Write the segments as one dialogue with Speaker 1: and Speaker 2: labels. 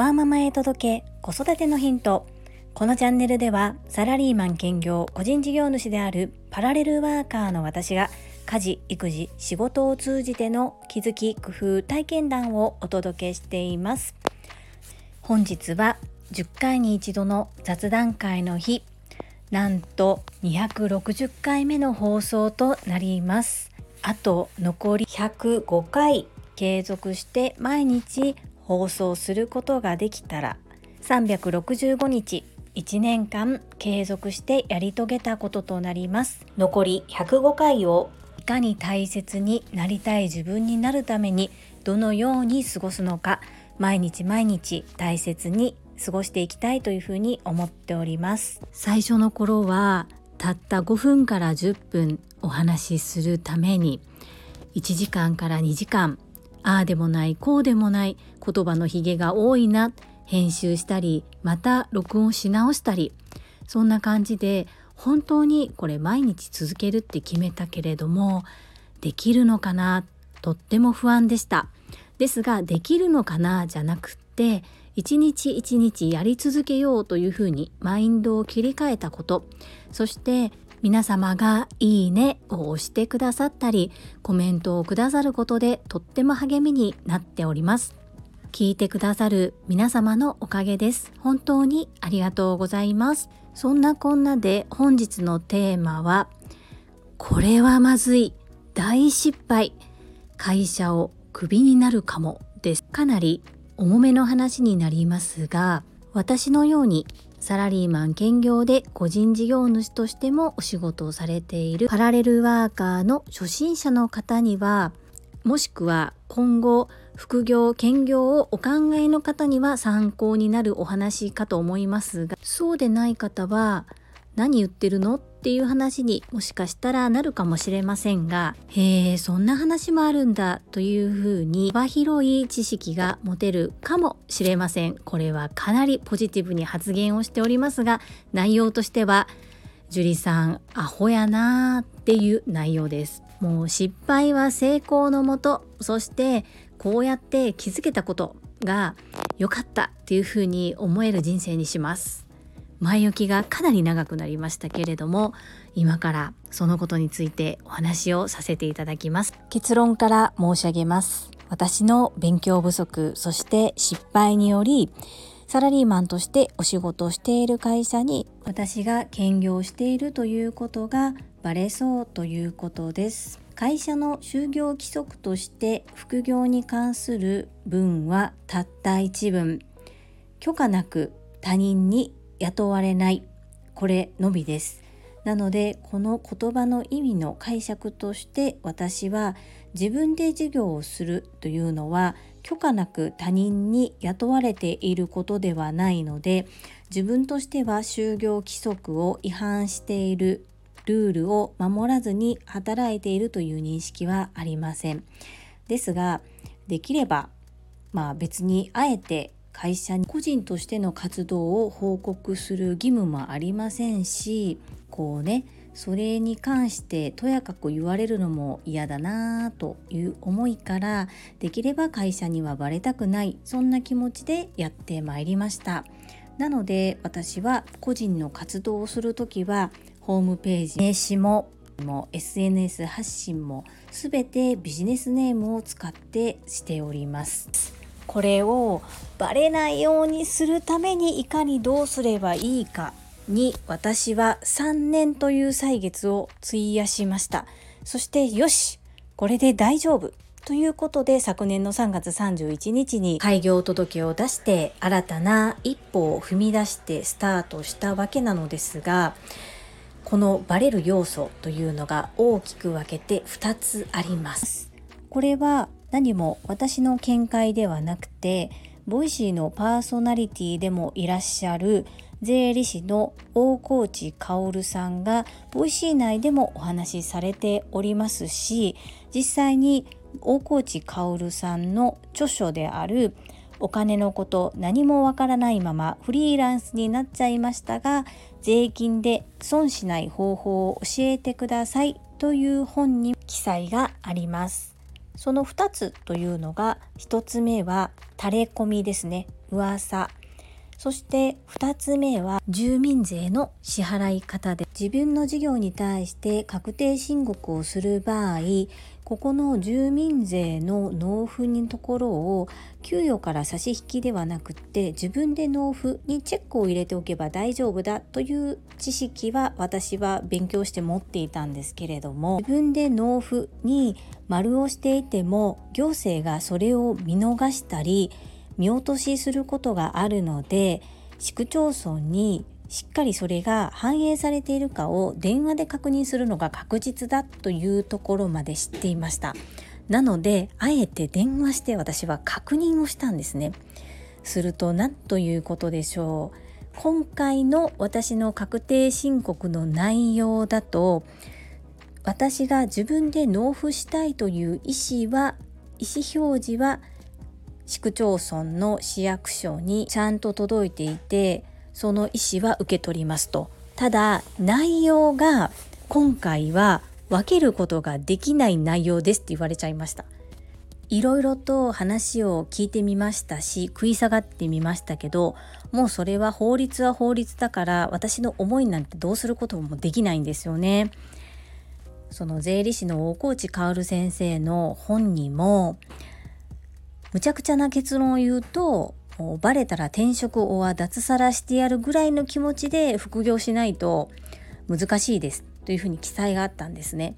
Speaker 1: ワーママへ届け子育てのヒント。このチャンネルではサラリーマン兼業個人事業主であるパラレルワーカーの私が家事育児仕事を通じての気づき工夫体験談をお届けしています。本日は10回に一度の雑談会の日。なんと260回目の放送となります。あと残り105回継続して毎日放送することができたら365日1年間継続してやり遂げたこととなります。残り105回をいかに大切になりたい自分になるためにどのように過ごすのか毎日毎日大切に過ごしていきたいというふうに思っております。最初の頃はたった5分から10分お話しするために1時間から2時間ああでもないこうでもない言葉のひげが多いな編集したりまた録音し直したりそんな感じで本当にこれ毎日続けるって決めたけれどもできるのかなとっても不安でした。ですができるのかなじゃなくって一日一日やり続けようというふうにマインドを切り替えたこと。そして皆様がいいねを押してくださったりコメントをくださることでとっても励みになっております。聞いてくださる皆様のおかげです。本当にありがとうございます。そんなこんなで本日のテーマはこれはまずい大失敗会社をクビになるかもです。かなり重めの話になりますが私のようにサラリーマン兼業で個人事業主としてもお仕事をされているパラレルワーカーの初心者の方にはもしくは今後副業兼業をお考えの方には参考になるお話かと思いますがそうでない方は何言ってるの？っていう話にもしかしたらなるかもしれませんがへえそんな話もあるんだというふうに幅広い知識が持てるかもしれません。これはかなりポジティブに発言をしておりますが内容としては樹里さんアホやなーっていう内容です。もう失敗は成功のもとそしてこうやって気づけたことが良かったっていうふうに思える人生にします。前置きがかなり長くなりましたけれども今からそのことについてお話をさせていただきます。結論から申し上げます。私の勉強不足そして失敗によりサラリーマンとしてお仕事をしている会社に私が兼業しているということがバレそうということです。会社の就業規則として副業に関する文はたった一文。許可なく他人に雇われない。これのみです。なのでこの言葉の意味の解釈として私は自分で授業をするというのは許可なく他人に雇われていることではないので自分としては就業規則を違反しているルールを守らずに働いているという認識はありません。ですができればまあ別にあえて会社に個人としての活動を報告する義務もありませんしこうねそれに関してとやかく言われるのも嫌だなという思いからできれば会社にはバレたくないそんな気持ちでやってまいりました。なので私は個人の活動をする時はホームページ名刺もも SNS 発信も全てビジネスネームを使ってしております。これをバレないようにするためにいかにどうすればいいかに私は3年という歳月を費やしましたそしてよしこれで大丈夫ということで昨年の3月31日に開業届を出して新たな一歩を踏み出してスタートしたわけなのですがこのバレる要素というのが大きく分けて2つあります。これは何も私の見解ではなくて Voicy のパーソナリティでもいらっしゃる税理士の大河内薫さんがVoicy 内でもお話しされておりますし実際に大河内薫さんの著書であるお金のこと何もわからないままフリーランスになっちゃいましたが税金で損しない方法を教えてくださいという本に記載があります。その2つというのが1つ目はタレコミですね。噂。そして2つ目は住民税の支払い方で。自分の事業に対して確定申告をする場合ここの住民税の納付のところを給与から差し引きではなくって自分で納付にチェックを入れておけば大丈夫だという知識は私は勉強して持っていたんですけれども自分で納付に丸をしていても行政がそれを見逃したり見落としすることがあるので市区町村にしっかりそれが反映されているかを電話で確認するのが確実だというところまで知っていました。なのであえて電話して私は確認をしたんですね。すると何ということでしょう。今回の私の確定申告の内容だと私が自分で納付したいという意思は意思表示は市区町村の市役所にちゃんと届いていてその意思は受け取りますと。ただ内容が今回は分けることができない内容ですって言われちゃいました。いろいろと話を聞いてみましたし食い下がってみましたけどもうそれは法律は法律だから私の思いなんてどうすることもできないんですよね。その税理士の大河内薫先生の本にもむちゃくちゃな結論を言うとバレたら転職をは脱サラしてやるぐらいの気持ちで副業しないと難しいですというふうに記載があったんですね。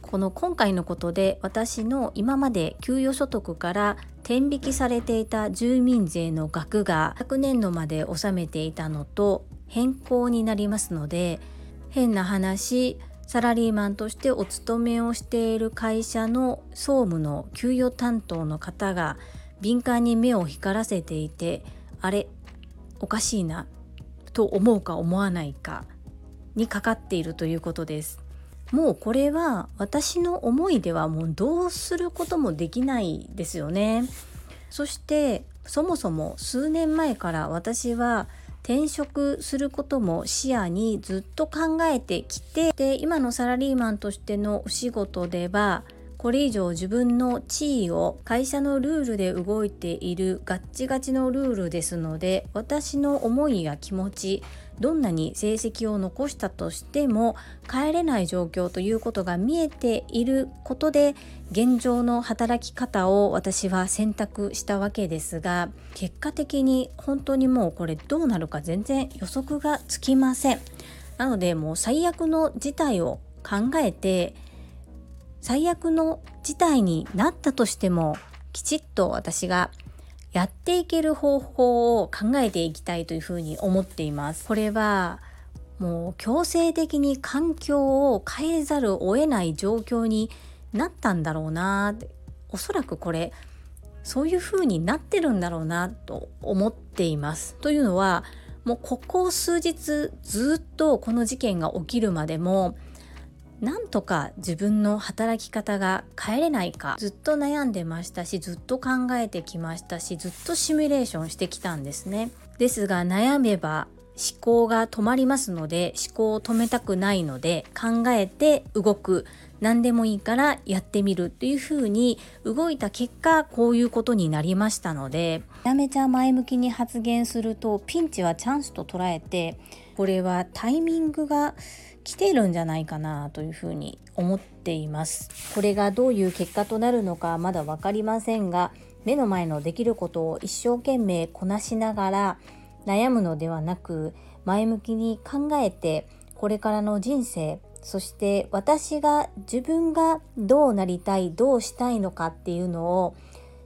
Speaker 1: この今回のことで私の今まで給与所得から転引きされていた住民税の額が昨年度まで納めていたのと変更になりますので変な話サラリーマンとしてお勤めをしている会社の総務の給与担当の方が敏感に目を光らせていてあれおかしいなと思うか思わないかにかかっているということです。もうこれは私の思いではもうどうすることもできないですよね。そしてそもそも数年前から私は転職することも視野にずっと考えてきてで今のサラリーマンとしてのお仕事ではこれ以上自分の地位を会社のルールで動いているガッチガチのルールですので私の思いや気持ちどんなに成績を残したとしても帰れない状況ということが見えていることで現状の働き方を私は選択したわけですが結果的に本当にもうこれどうなるか全然予測がつきません。なのでもう最悪の事態を考えて最悪の事態になったとしてもきちっと私がやっていける方法を考えていきたいというふうに思っています。これはもう強制的に環境を変えざるを得ない状況になったんだろうなおそらくこれそういう風になってるんだろうなと思っています。というのはもうここ数日ずっとこの事件が起きるまでもなんとか自分の働き方が変えれないかずっと悩んでましたしずっと考えてきましたしずっとシミュレーションしてきたんですね。ですが悩めば思考が止まりますので思考を止めたくないので考えて動く何でもいいからやってみるというふうに動いた結果こういうことになりましたのでめちゃめちゃ前向きに発言するとピンチはチャンスと捉えてこれはタイミングが来てるんじゃないかなというふに思っています。これがどういう結果となるのかまだ分かりませんが目の前のできることを一生懸命こなしながら悩むのではなく前向きに考えてこれからの人生そして私が自分がどうなりたいどうしたいのかっていうのを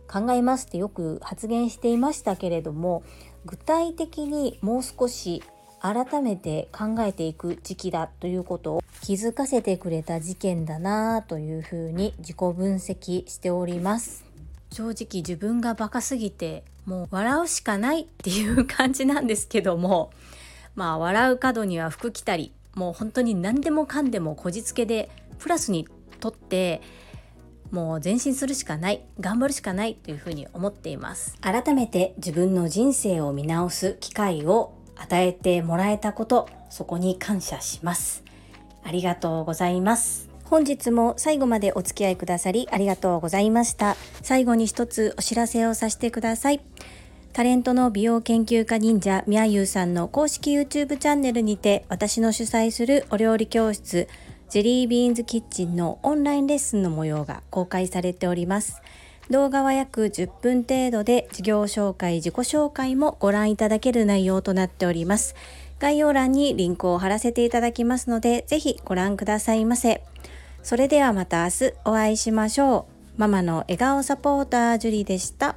Speaker 1: 考えますってよく発言していましたけれども具体的にもう少し改めて考えていく時期だということを気づかせてくれた事件だなというふうに自己分析しております。正直自分がバカすぎてもう笑うしかないっていう感じなんですけども まあ笑う角には服着たりもう本当に何でもかんでもこじつけでプラスにとってもう前進するしかない頑張るしかないというふうに思っています。改めて自分の人生を見直す機会を与えてもらえたことそこに感謝します。ありがとうございます。本日も最後までお付き合いくださりありがとうございました。最後に一つお知らせをさせてください。タレントの美容研究家忍者みやゆうさんの公式 YouTube チャンネルにて私の主催するお料理教室ジェリービーンズキッチンのオンラインレッスンの模様が公開されております。動画は約10分程度で事業紹介、自己紹介もご覧いただける内容となっております。概要欄にリンクを貼らせていただきますので、ぜひご覧くださいませ。それではまた明日お会いしましょう。ママの笑顔サポータージュリでした。